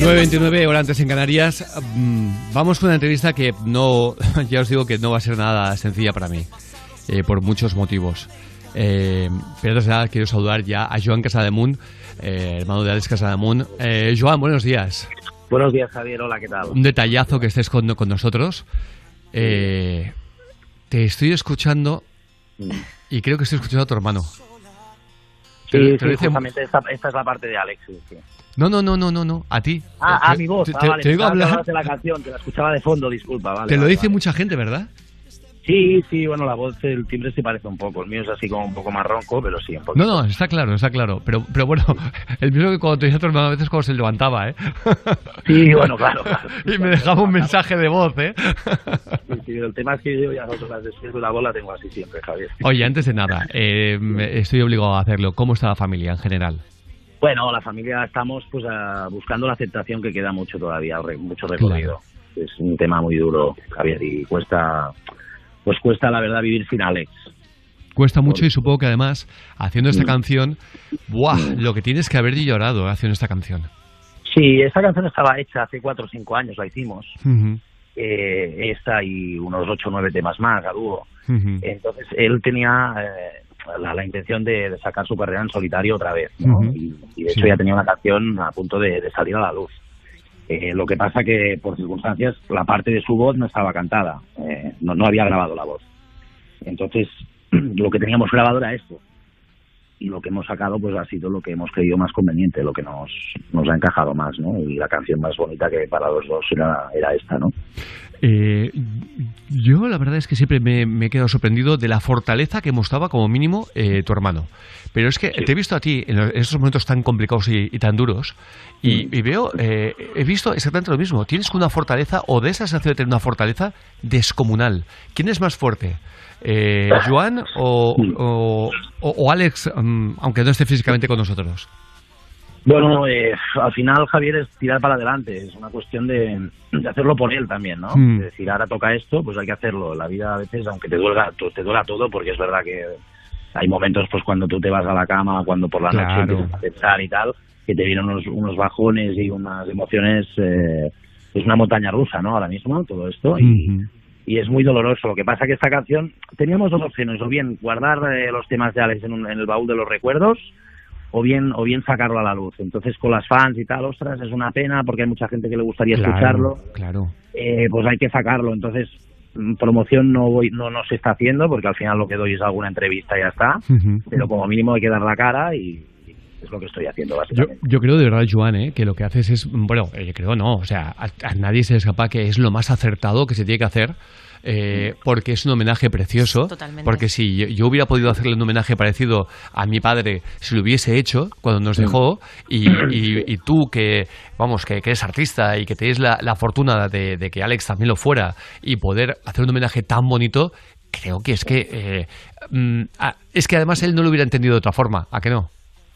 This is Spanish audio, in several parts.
9.29 horas antes en Canarias. Mm, Vamos con una entrevista que no, ya os digo que no va a ser nada sencilla para mí, eh, por muchos motivos. Eh, pero antes de nada quiero saludar ya a Joan Casademunt, eh, hermano de Alex Casademunt. Eh, Joan, buenos días. Buenos días, Javier. Hola, ¿qué tal? Un detallazo que estés con, con nosotros. Eh, te estoy escuchando y creo que estoy escuchando a tu hermano. Sí, sí, justamente esta, esta es la parte de Alex. sí, sí. No, no, no, no, no, no, a ti. Ah, Te- a mi voz. Te, ah, te- vale, te que hablar. de la canción, que la escuchaba de fondo, disculpa. Vale, Te lo vale, dice mucha gente, ¿verdad? Sí, sí, bueno, la voz, el timbre se parece un poco. El mío es así como un poco más ronco, pero sí, un poco. No, no, está claro, está claro. Pero, pero bueno, el mismo que cuando te decía tu hermano a veces cuando se levantaba, ¿eh? Sí, bueno, claro, claro. y me dejaba un mensaje de voz, ¿eh? Sí, sí, el tema es que yo ya dos horas después de la bola tengo así siempre, Javier. Oye, antes de nada, eh, estoy obligado a hacerlo. ¿Cómo está la familia en general? Bueno, la familia estamos pues ah, buscando la aceptación que queda mucho todavía, re- mucho recorrido. Es un tema muy duro, Javier, y cuesta, pues cuesta la verdad vivir sin Alex. Cuesta mucho y supongo que además, haciendo esta Mm. canción, ¡buah! Lo que tienes que haber llorado haciendo esta canción. Sí, esta canción estaba hecha hace cuatro o cinco años, la hicimos. Eh, esta y unos ocho o nueve temas más a dúo. Entonces él tenía eh, la, la intención de, de sacar su carrera en solitario otra vez, y, y de Sí. hecho ya tenía una canción a punto de, de salir a la luz. Eh, lo que pasa que por circunstancias la parte de su voz no estaba cantada, eh, no, no había grabado la voz. Entonces lo que teníamos grabado era esto y lo que hemos sacado pues ha sido lo que hemos creído más conveniente, lo que nos, nos ha encajado más, ¿no? Y la canción más bonita que para los dos era, era esta, ¿no? Eh, yo la verdad es que siempre me, me he quedado sorprendido de la fortaleza que mostraba como mínimo eh, tu hermano. Pero es que te he visto a ti en esos momentos tan complicados y, y tan duros y, y veo, eh, he visto exactamente lo mismo. Tienes una fortaleza o de esa sensación de tener una fortaleza descomunal. ¿Quién es más fuerte? Eh, ¿Joan o, o- Alex, mm, aunque no esté físicamente con nosotros? Bueno, eh, al final Javier es tirar para adelante, es una cuestión de, de hacerlo por él también, ¿no? Mm. Es decir, ahora toca esto, pues hay que hacerlo. La vida a veces, aunque te duela, te duela todo, porque es verdad que hay momentos pues cuando tú te vas a la cama, cuando por la Claro. noche empiezas a pensar y tal, que te vienen unos, unos bajones y unas emociones, eh, es una montaña rusa, ¿no? Ahora mismo, todo esto. Y. y es muy doloroso. Lo que pasa que esta canción teníamos dos opciones, o bien guardar eh, los temas de Alex en, un- en el baúl de los recuerdos, o bien o bien sacarlo a la luz. Entonces con las fans y tal, ostras, es una pena porque hay mucha gente que le gustaría Claro, escucharlo. Claro. Eh, pues hay que sacarlo. Entonces mm, promoción no voy, no no se está haciendo porque al final lo que doy es alguna entrevista y ya está. Pero como mínimo hay que dar la cara y es lo que estoy haciendo Yo, básicamente. yo creo de verdad, Joan, ¿eh? que lo que haces es, bueno, eh, yo creo no, o sea, a, a nadie se le escapa que es lo más acertado que se tiene que hacer, eh, porque es un homenaje precioso. Totalmente. Porque si yo, yo hubiera podido hacerle un homenaje parecido a mi padre, si lo hubiese hecho cuando nos dejó, y, y- y tú que, vamos, que, que eres artista y que tienes la, la fortuna de, de que Alex también lo fuera, y poder hacer un homenaje tan bonito, creo que es que, eh, mm, es que además él no lo hubiera entendido de otra forma, ¿a que no?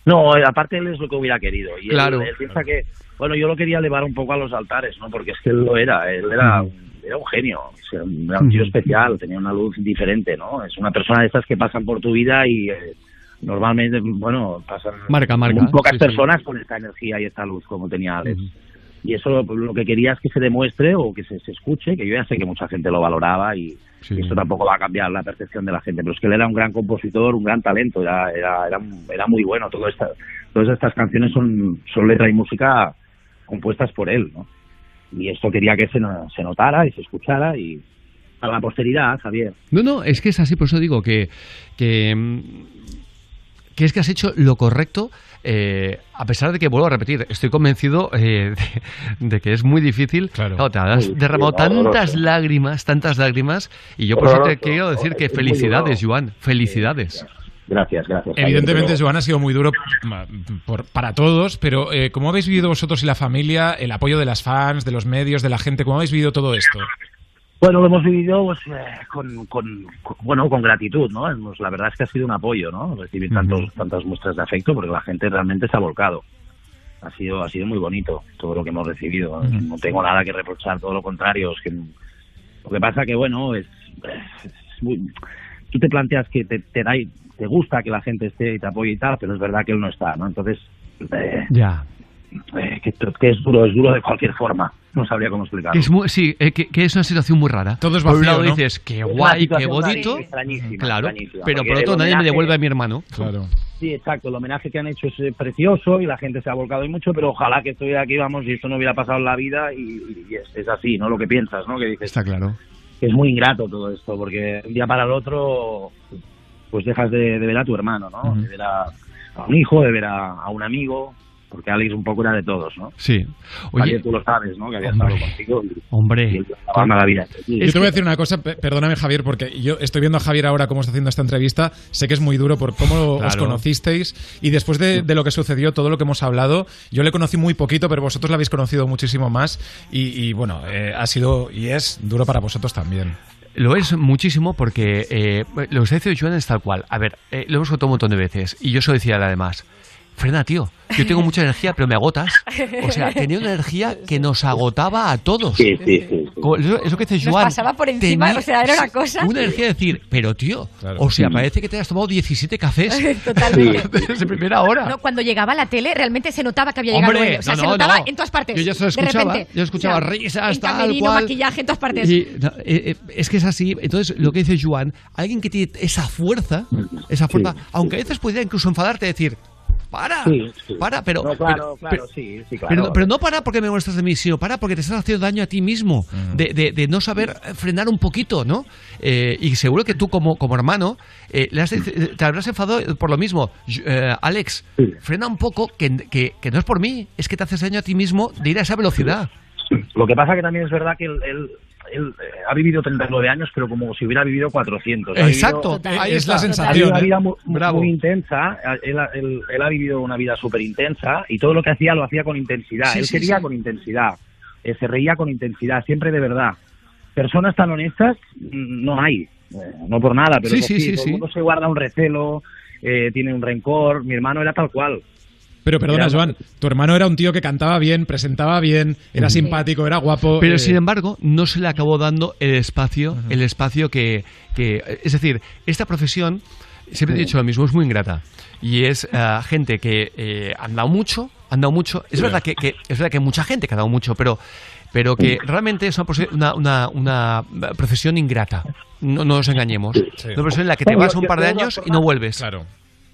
No, aparte él es lo que hubiera querido. Y Claro. él, piensa que, bueno, yo lo quería elevar un poco a los altares, ¿no? Porque es que él lo era, él era, un- era un genio, era un tío especial, tenía una luz diferente, ¿no? Es una persona de estas que pasan por tu vida y eh, normalmente, bueno, pasan Marca, marca, muy pocas sí, sí. personas con esta energía y esta luz como tenía Alex. Y eso lo, lo que quería es que se demuestre o que se, se escuche, que yo ya sé que mucha gente lo valoraba y, Sí. y eso tampoco va a cambiar la percepción de la gente, pero es que él era un gran compositor, un gran talento, era, era, era, era muy bueno. Todo esta, todas estas canciones son, son letra y música compuestas por él, ¿no? Y esto quería que se, no- se notara y se escuchara y para la posteridad, Javier. No, no, es que es así, por eso digo que, que, mm, que es que has hecho lo correcto, eh, a pesar de que, vuelvo a repetir, estoy convencido eh, de, de que es muy difícil. Claro. te has Muy derramado difícil, tantas lágrimas, tantas lágrimas, y yo por eso te quiero decir que felicidades. Joan, felicidades. Gracias, gracias. Evidentemente, pero- Joan, ha sido muy duro por- para todos, pero eh, ¿cómo habéis vivido vosotros y la familia el apoyo de las fans, de los medios, de la gente? ¿Cómo habéis vivido todo esto? Bueno, lo hemos vivido pues, eh, con, con- con- bueno, con gratitud, ¿no? Hemos- La verdad es que ha sido un apoyo, ¿no? Recibir tantos, tantas muestras de afecto porque la gente realmente se ha volcado. Ha sido, ha sido muy bonito todo lo que hemos recibido. No tengo nada que reprochar, todo lo contrario. Es que, lo que pasa que, bueno, es, es muy... Tú te planteas que te, te, da, te gusta que la gente esté y te apoye y tal, pero es verdad que él no está, ¿no? Entonces, eh, Ya. eh, que, que es duro, es duro de cualquier forma. No sabría cómo explicarlo. Es muy- sí, eh, que, que es una situación muy rara. Todo es por un vacío, lado ¿no? dices, qué guay, qué bonito. extrañísima, Claro, extrañísima, pero por otro nadie me devuelve a mi hermano. Claro. Sí, exacto. El homenaje que han hecho es eh, precioso y la gente se ha volcado y mucho, pero ojalá que estoy aquí, vamos, y esto no hubiera pasado en la vida y, y es, es así, ¿no? Lo que piensas, ¿no? Que dices, Está claro. que es muy ingrato todo esto, porque un día para el otro, pues dejas de, de ver a tu hermano, ¿no? De ver a, a un hijo, de ver a, a un amigo, porque Alex un poco era de todos, ¿no? Sí. Oye, tú lo sabes, ¿no? Que había Hombre. estado contigo y, y hombre. salvarme la vida. Sí, Yo te voy a decir una cosa, pe- perdóname Javier, porque yo estoy viendo a Javier ahora cómo está haciendo esta entrevista, sé que es muy duro por cómo os Claro. conocisteis y después de, de lo que sucedió, todo lo que hemos hablado, yo le conocí muy poquito, pero vosotros la habéis conocido muchísimo más y, y, bueno, eh, ha sido y es duro para vosotros también. Lo es muchísimo porque eh, lo que está diciendo Joan es tal cual. A ver, eh, lo hemos contado un montón de veces y yo se lo decía además. Frena, tío. Yo tengo mucha energía, pero me agotas. O sea, tenía una energía que nos agotaba a todos. sí, sí. sí, Eso, eso que dice Nos Joan. pasaba por encima, o sea, era una cosa. Una energía de decir, pero tío, Claro. o sea, parece que te has tomado 17 cafés Totalmente. desde primera hora. No, cuando llegaba a la tele realmente se notaba que había llegado Hombre, él. O sea, no, se no, notaba no. en todas partes. Yo ya se lo de escuchaba, repente. yo escuchaba O sea, risas, en tal camerino, cual. maquillaje en todas partes. Y, no, eh, eh, es que es así. Entonces, lo que dice Joan, alguien que tiene esa fuerza, esa fuerza, Sí. aunque a veces pudiera incluso enfadarte, decir, para, Sí, sí. para, pero, No, claro, pero- claro, pero- sí, sí, claro. pero, no- pero no para porque me muestras de mí, sino para porque te estás haciendo daño a ti mismo, de, de- de no saber eh, frenar un poquito, ¿no? Eh, y seguro que tú como, como hermano eh, le has- te habrás enfadado por lo mismo. Eh, Alex, Sí. frena un poco, que, que- que no es por mí, es que te haces daño a ti mismo de ir a esa velocidad. Lo que pasa que también es verdad que él, él- él, eh, ha vivido 39 años, pero como si hubiera vivido 400. Ha Exacto, vivido- ahí es la está. Ha vivido sensación. una ¿eh? vida muy, muy- Bravo. muy intensa, él, ha- él- él ha vivido una vida súper intensa y todo lo que hacía lo hacía con intensidad. Sí, él sí, quería sí. con intensidad, eh, se reía con intensidad, siempre de verdad. Personas tan honestas mm, no hay, eh, no por nada, pero Sí, eso sí, sí, todo sí. el mundo se guarda un recelo, eh, tiene un rencor. Mi hermano era tal cual. Pero perdona, Era- Joan, tu hermano era un tío que cantaba bien, presentaba bien, era simpático, era guapo. Pero eh, sin embargo, no se le acabó dando el espacio, el espacio que, que- es decir, esta profesión, siempre he dicho lo mismo, es muy ingrata. Y es eh, gente que eh, han dado mucho, han dado mucho. Es verdad que, que- es verdad que hay mucha gente que ha dado mucho, pero pero que realmente es una, una, una, una profesión ingrata. No, no nos engañemos. Sí. Una profesión en la que te Bueno, vas un par de años y no vuelves. Claro.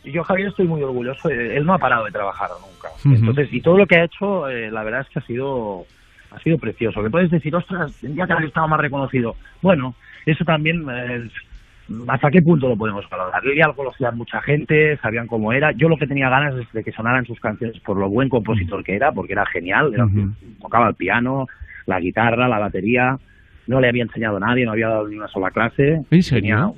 Y yo, Javier, estoy muy orgulloso. Él no ha parado de trabajar nunca. Entonces, y todo lo que ha hecho, eh, la verdad es que ha sido, ha sido precioso. Que puedes decir, ostras, tendría que haber estado más reconocido. Bueno, eso también, eh, ¿hasta qué punto lo podemos valorar? Él ya lo conocía mucha gente, sabían cómo era. Yo lo que tenía ganas es de que sonaran sus canciones por lo buen compositor que era, porque era genial. Era-. Tocaba el piano, la guitarra, la batería. No le había enseñado a nadie, no había dado ni una sola clase. ¿En serio?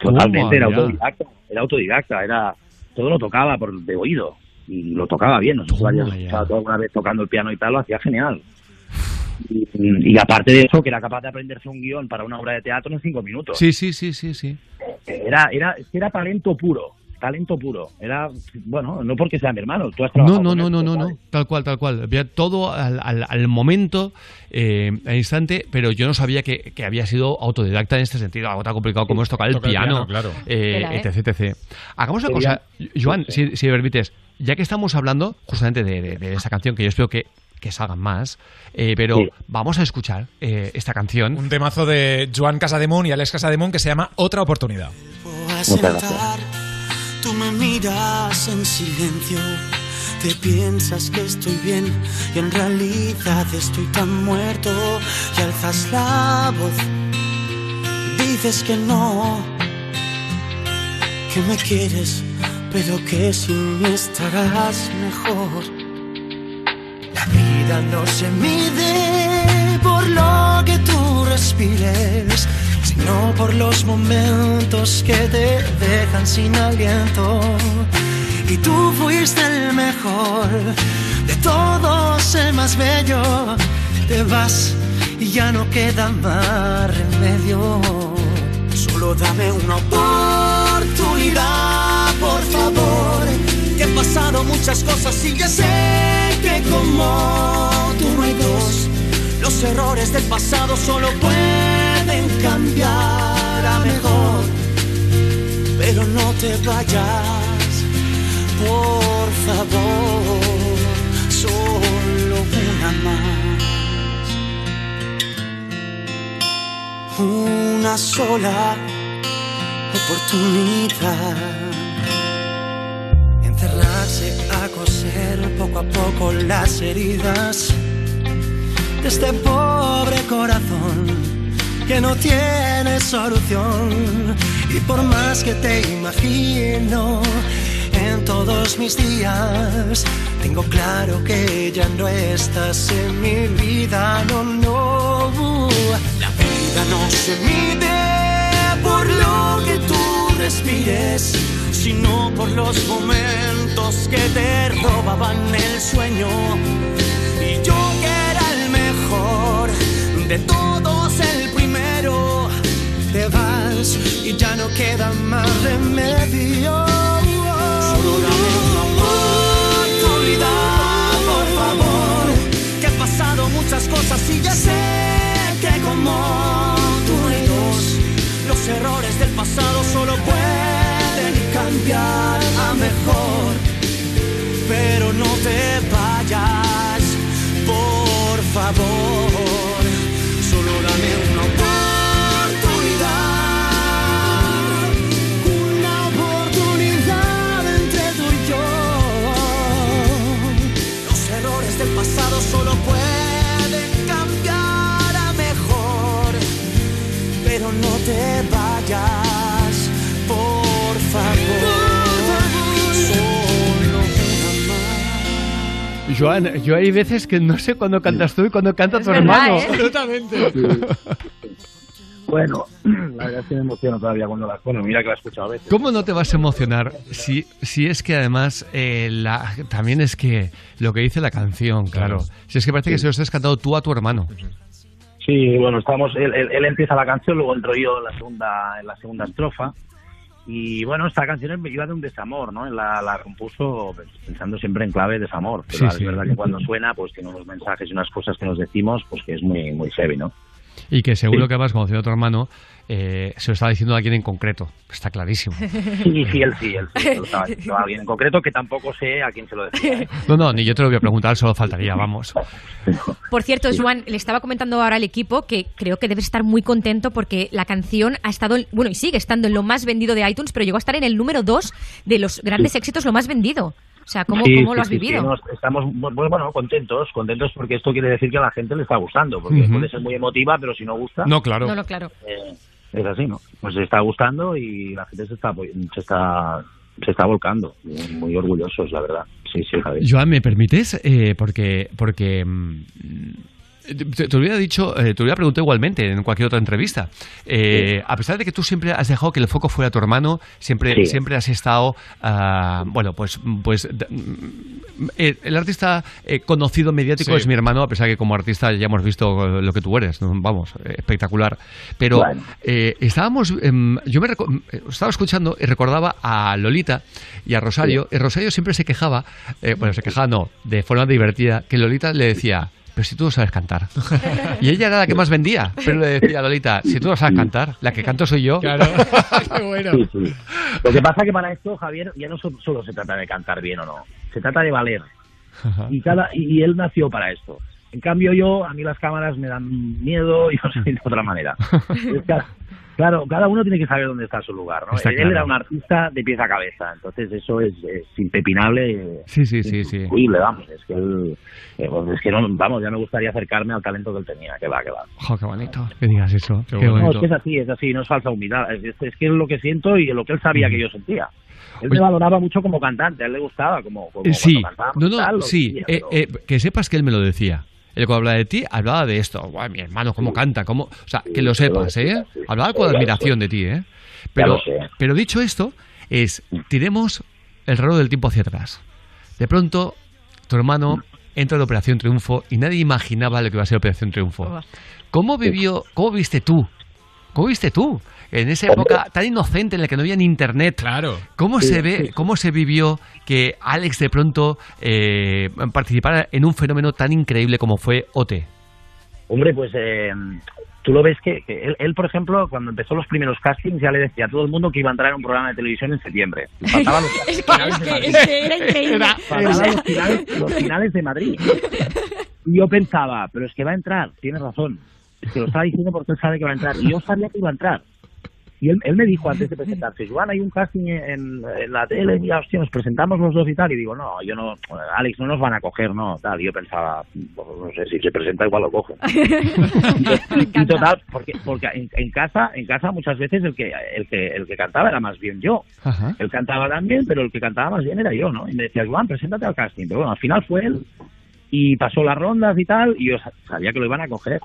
Totalmente, era Toma ya. autodidacta, era autodidacta, era todo lo tocaba por de oído y lo tocaba bien, no sé si Toma lo hayas ya. escuchado tú alguna vez tocando el piano y tal, lo hacía genial. Y, y aparte de eso, que era capaz de aprenderse un guion para una obra de teatro en cinco minutos. Sí, sí, sí, sí, sí. Era, era, era talento puro, talento puro. Era, bueno, no porque sea mi hermano, tú has No, trabajado no, con no, él, no, no, no, sabes. tal cual, tal cual. Había todo al, al- al momento, eh, al instante, pero yo no sabía que, que había sido autodidacta en este sentido, algo tan complicado como es tocar el Tocar el piano, piano, claro. eh, ¿eh? etc, etc. Hagamos una cosa, Joan, si, si me permites, ya que estamos hablando justamente de, de, de esta canción, que yo espero que, que salgan más, eh, pero Sí. vamos a escuchar eh, esta canción. Un temazo de Joan Casademun y Alex Casademun que se llama Otra oportunidad. Muchas gracias. Me miras en silencio, te piensas que estoy bien y en realidad estoy tan muerto. Y alzas la voz, dices que no, que me quieres, pero que sin mí estarás mejor. La vida no se mide por lo que tú respires, sino por los momentos que te dejan sin aliento. Y tú fuiste el mejor de todos, el más bello. Te vas y ya no queda más remedio. Solo dame una oportunidad, por favor. Que he pasado muchas cosas y ya sé que como tú no hay dos. Los errores del pasado solo pueden pueden cambiar a mejor, pero no te vayas, por favor, solo una más. Una sola oportunidad. Encerrarse a coser poco a poco las heridas de este pobre corazón que no tiene solución. Y por más que te imagino en todos mis días, tengo claro que ya no estás en mi vida, no, no. La vida no se mide por lo que tú respires, sino por los momentos que te robaban el sueño. Y yo que era el mejor de todos y ya no queda más remedio. Solo dame una oportunidad, por favor. Que he pasado muchas cosas y ya sé que como tú y los errores del pasado solo pueden cambiar a mejor. Pero no te vayas, por favor. Joan, yo hay veces que no sé cuándo cantas tú y cuándo canta tu hermano. ¿eh? Absolutamente. Bueno, la verdad es que me emociono todavía cuando la... Bueno, mira que la he escuchado a veces. ¿Cómo no te vas a emocionar si, si es que además eh, la, también es que lo que dice la canción, claro. Si es que parece que se lo has cantado tú a tu hermano. Sí, bueno, estamos, él, él, empieza la canción, luego entro yo en la segunda, en la segunda estrofa. Y bueno, esta canción me iba de un desamor, ¿no? La, la compuso pensando siempre en clave de desamor. Pero es verdad que cuando suena, pues tiene unos mensajes y unas cosas que nos decimos, pues que es muy, muy heavy, ¿no? Y que seguro que vas conociendo a tu hermano, eh, se lo estaba diciendo a alguien en concreto, está clarísimo. Sí, sí, él sí, él sí, lo estaba diciendo a alguien en concreto que tampoco sé a quién se lo decía. ¿eh? No, no, ni yo te lo voy a preguntar, solo faltaría, vamos. Por cierto, Juan, le estaba comentando ahora al equipo que creo que debes estar muy contento porque la canción ha estado, bueno, y sigue estando en lo más vendido de iTunes, pero llegó a estar en el número dos de los grandes éxitos, lo más vendido. O sea, ¿cómo, cómo lo has vivido? estamos bueno, contentos, contentos porque esto quiere decir que a la gente le está gustando, porque puede ser muy emotiva, pero si no gusta... No, claro. No, no, claro. Eh, es así, ¿no? Pues se está gustando y la gente se está, se está, se está volcando. Muy orgullosos, la verdad. Sí, sí, Javier. Joan, ¿me permites? Eh, porque, porque mm, te, te, hubiera dicho, eh, te hubiera preguntado igualmente en cualquier otra entrevista. Eh, a pesar de que tú siempre has dejado que el foco fuera tu hermano, siempre, Sí. siempre has estado, ah, bueno, pues, pues mm, eh, el artista eh, conocido mediático Sí. es mi hermano, a pesar que como artista ya hemos visto lo que tú eres, vamos, espectacular. Pero Bueno. estábamos, em, yo me eh, estaba escuchando y recordaba a Lolita y a Rosario. Y Rosario siempre se quejaba, bueno, se quejaba no, de forma divertida, que Lolita le decía. Pero si tú no sabes cantar. Y ella era la que más vendía. Pero le decía a Lolita, si tú no sabes cantar, la que canto soy yo. Claro. Qué bueno. Sí, sí. Lo que pasa que para esto, Javier, ya no so- solo se trata de cantar bien o no, se trata de valer. Y, cada, y, y él nació para esto. En cambio yo, a mí las cámaras me dan miedo y yo soy de otra manera. Es que, claro, cada uno tiene que saber dónde está su lugar. ¿no? Está él claro. era un artista de pieza a cabeza, entonces eso es, es impepinable. Sí, sí, sí, es sí. Increíble, vamos. Es que, él, eh, es que no, vamos, ya me gustaría acercarme al talento que él tenía. Que va, que va. Jo, qué bonito que digas eso. Qué Qué, bueno. No, es que es así, es así, no es falsa humildad. Es, es- es que es lo que siento y lo que él sabía que yo sentía. Él Oye. me valoraba mucho como cantante, a él le gustaba como, como sí, cuando cantábamos no, tal, no, sí. decía, eh, pero- eh, que sepas que él me lo decía. Él cuando hablaba de ti, hablaba de esto. Guau, mi hermano, cómo canta, cómo... O sea, Sí, que lo sepas, ¿eh? sí. Hablaba con admiración de ti, ¿eh? Pero, pero dicho esto, es, tiremos el reloj del tiempo hacia atrás. De pronto, tu hermano entra en Operación Triunfo y nadie imaginaba lo que iba a ser Operación Triunfo. ¿Cómo vivió, cómo viste tú? ¿Cómo viste tú? En esa época tan inocente en la que no había ni internet. Claro. ¿Cómo Sí, se ve, sí. cómo se vivió que Alex de pronto eh, participara en un fenómeno tan increíble como fue OT? Hombre, pues eh, tú lo ves que, que él, él, por ejemplo, cuando empezó los primeros castings ya le decía a todo el mundo que iba a entrar en un programa de televisión en septiembre. Faltaban los, Es que, es que- es que era increíble. faltaban O sea, los finales, los finales de Madrid. Y yo pensaba, pero es que va a entrar, tienes razón. es que lo estaba diciendo porque él sabe que va a entrar. Y yo sabía que iba a entrar. Y él, él me dijo antes de presentarse, Joan, hay un casting en, en la tele, y hostia, nos presentamos los dos y tal. Y digo, no, yo no, Alex, no nos van a coger, no, tal. Y yo pensaba, pues, no sé, si se presenta igual lo cogen. y, y total, porque, porque en, en casa, en casa muchas veces el que, el que, el que cantaba era más bien yo. Ajá. Él cantaba también, pero el que cantaba más bien era yo, ¿no? Y me decía, Joan, preséntate al casting. Pero bueno, al final fue él y pasó las rondas y tal, y yo sa- sabía que lo iban a coger.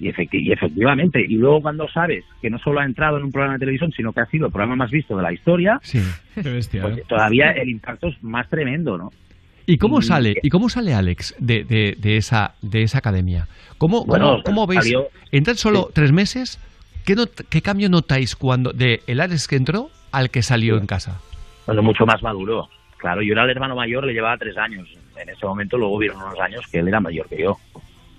Y, efecti- y efectivamente, y luego cuando sabes que no solo ha entrado en un programa de televisión, sino que ha sido el programa más visto de la historia, Sí. Qué bestia. pues ¿eh? todavía el impacto es más tremendo, ¿no? ¿Y cómo sale? ¿Y cómo sale Alex de, de, de esa de esa academia? ¿Cómo, Bueno, cómo, cómo veis? salió- En tan solo tres meses, ¿qué, not- qué cambio notáis cuando de el Alex que entró al que salió en casa? Bueno, mucho más maduro. Claro, yo era el hermano mayor, le llevaba tres años. En ese momento luego hubieron unos años que él era mayor que yo.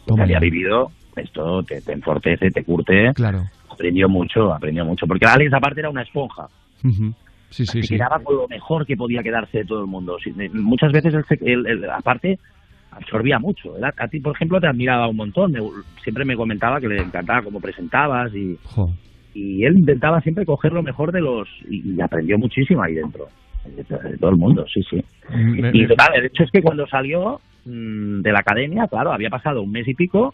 Toma había vivido, esto te, te enfortece, te curte. Claro. Aprendió mucho, aprendió mucho. Porque Alex aparte era una esponja. Ujú. Sí, sí, se sí. quedaba con lo mejor que podía quedarse de todo el mundo. Muchas veces, él, se- él- él, aparte, absorbía mucho. Él a, ti, por ejemplo, te admiraba un montón. Me- siempre me comentaba que le encantaba cómo presentabas y, Jo. y él intentaba siempre coger lo mejor de los... Y, y aprendió muchísimo ahí dentro. De, de todo el mundo, sí, sí. Me- Y total, el hecho es que cuando salió mm, de la academia, claro, había pasado un mes y pico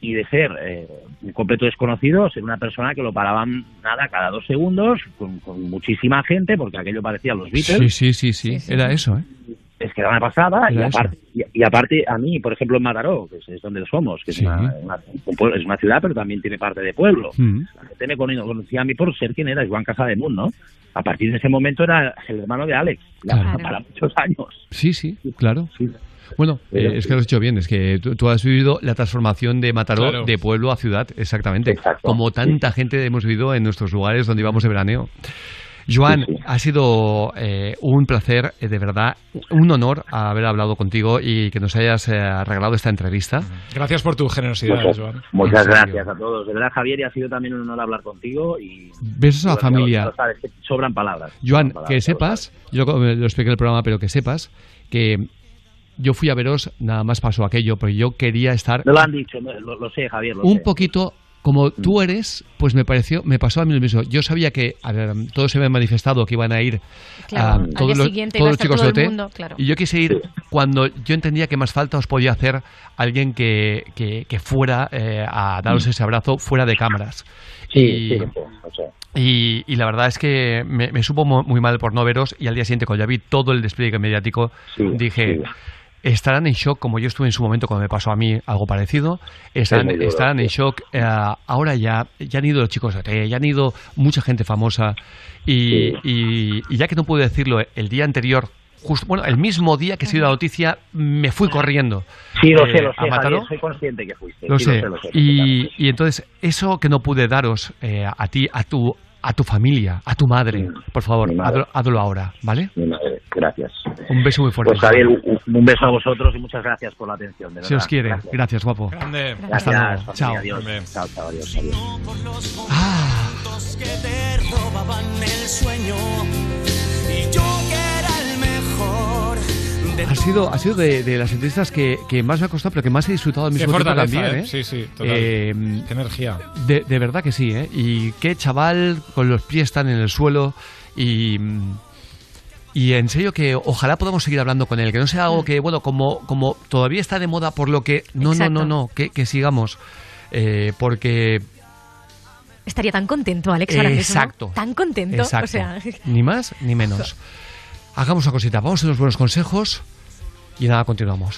y de ser eh, un completo desconocido, ser una persona que lo paraban nada cada dos segundos, con, con muchísima gente, porque aquello parecía los Beatles, Sí, sí, sí, sí, Era sí. eso, ¿eh? es que era una pasada, y Era eso. aparte, y, y aparte a mí, por ejemplo, en Mataró, que es, es donde somos, que Sí. es, una, una- un pueblo- es una ciudad, pero también tiene parte de pueblo. Mm. La gente me cono- conocía a mí por ser quien era, Juan Casademunt, ¿no? A partir de ese momento era el hermano de Alex, Claro. para muchos años. Sí, sí, claro. Sí. Bueno, Pero- eh, es que lo has hecho bien, es que tú, tú has vivido la transformación de Mataró Claro. de pueblo a ciudad, exactamente, Exacto. como tanta gente hemos vivido en nuestros lugares donde íbamos de veraneo. Joan, Sí, sí. ha sido eh, un placer, eh, de verdad, un honor haber hablado contigo y que nos hayas eh, regalado esta entrevista. Gracias por tu generosidad, Muchas, Joan. muchas gracias a todos. De verdad, Javier, y ha sido también un honor hablar contigo y... Besos a la familia. sabes, sobran palabras. Joan, sobran palabras, que sepas, yo lo, lo expliqué en el programa, pero que sepas que yo fui a veros, nada más pasó aquello, porque yo quería estar Me lo han dicho, lo, lo sé, Javier, lo un sé. poquito como tú eres, pues me pareció, me pasó a mí lo mismo. Yo sabía que a ver, todos se habían manifestado que iban a ir Claro, todos día los, todos chicos todo de el OT, mundo, claro. y yo quise ir cuando yo entendía que más falta os podía hacer alguien que, que, que fuera eh, a daros ese abrazo fuera de cámaras. Sí, y, sí, y, y la verdad es que me, me supo mu- muy mal por no veros y al día siguiente cuando ya vi todo el despliegue mediático Sí, dije sí. Estarán en shock como yo estuve en su momento cuando me pasó a mí algo parecido estarán, estarán en shock eh, ahora ya ya han ido los chicos de OT ya han ido mucha gente famosa y, Sí. y- y ya que no pude decirlo el día anterior justo bueno el mismo día que se dio la noticia me fui corriendo Sí, lo eh, sé, lo a sé. Javier, soy consciente que fuiste. Lo sí, sé. lo sé, lo sé Y, y entonces, eso que no pude daros eh, a ti, a tu, a tu familia, a tu madre, por favor, madre. hazlo, hazlo ahora, ¿vale? Mi madre, Gracias. Un beso muy fuerte. Pues Javier, un, un beso a vosotros y muchas gracias por la atención. De si os quiere. Gracias. Gracias, guapo. Grande. Hasta Gracias, luego. Chao. Adiós. Chao, chao, adiós, adiós. Ah, ha sido, ha sido de, de las entrevistas que, que más me ha costado, pero que más he disfrutado al Qué mismo tiempo fortaleza, también, ¿eh? ¿eh? Sí, sí, total. Eh, Qué energía. de, de verdad que sí, ¿eh? Y qué chaval con los pies están en el suelo y... Y en serio que ojalá podamos seguir hablando con él, que no sea algo que, bueno, como, como todavía está de moda por lo que... No, Exacto. no, no, no, que, que sigamos. Eh, porque... Estaría tan contento, Alex, ahora mismo. Exacto. Tan contento. Exacto. O sea, Ni más ni menos. Hagamos una cosita, vamos a los buenos consejos y nada, continuamos.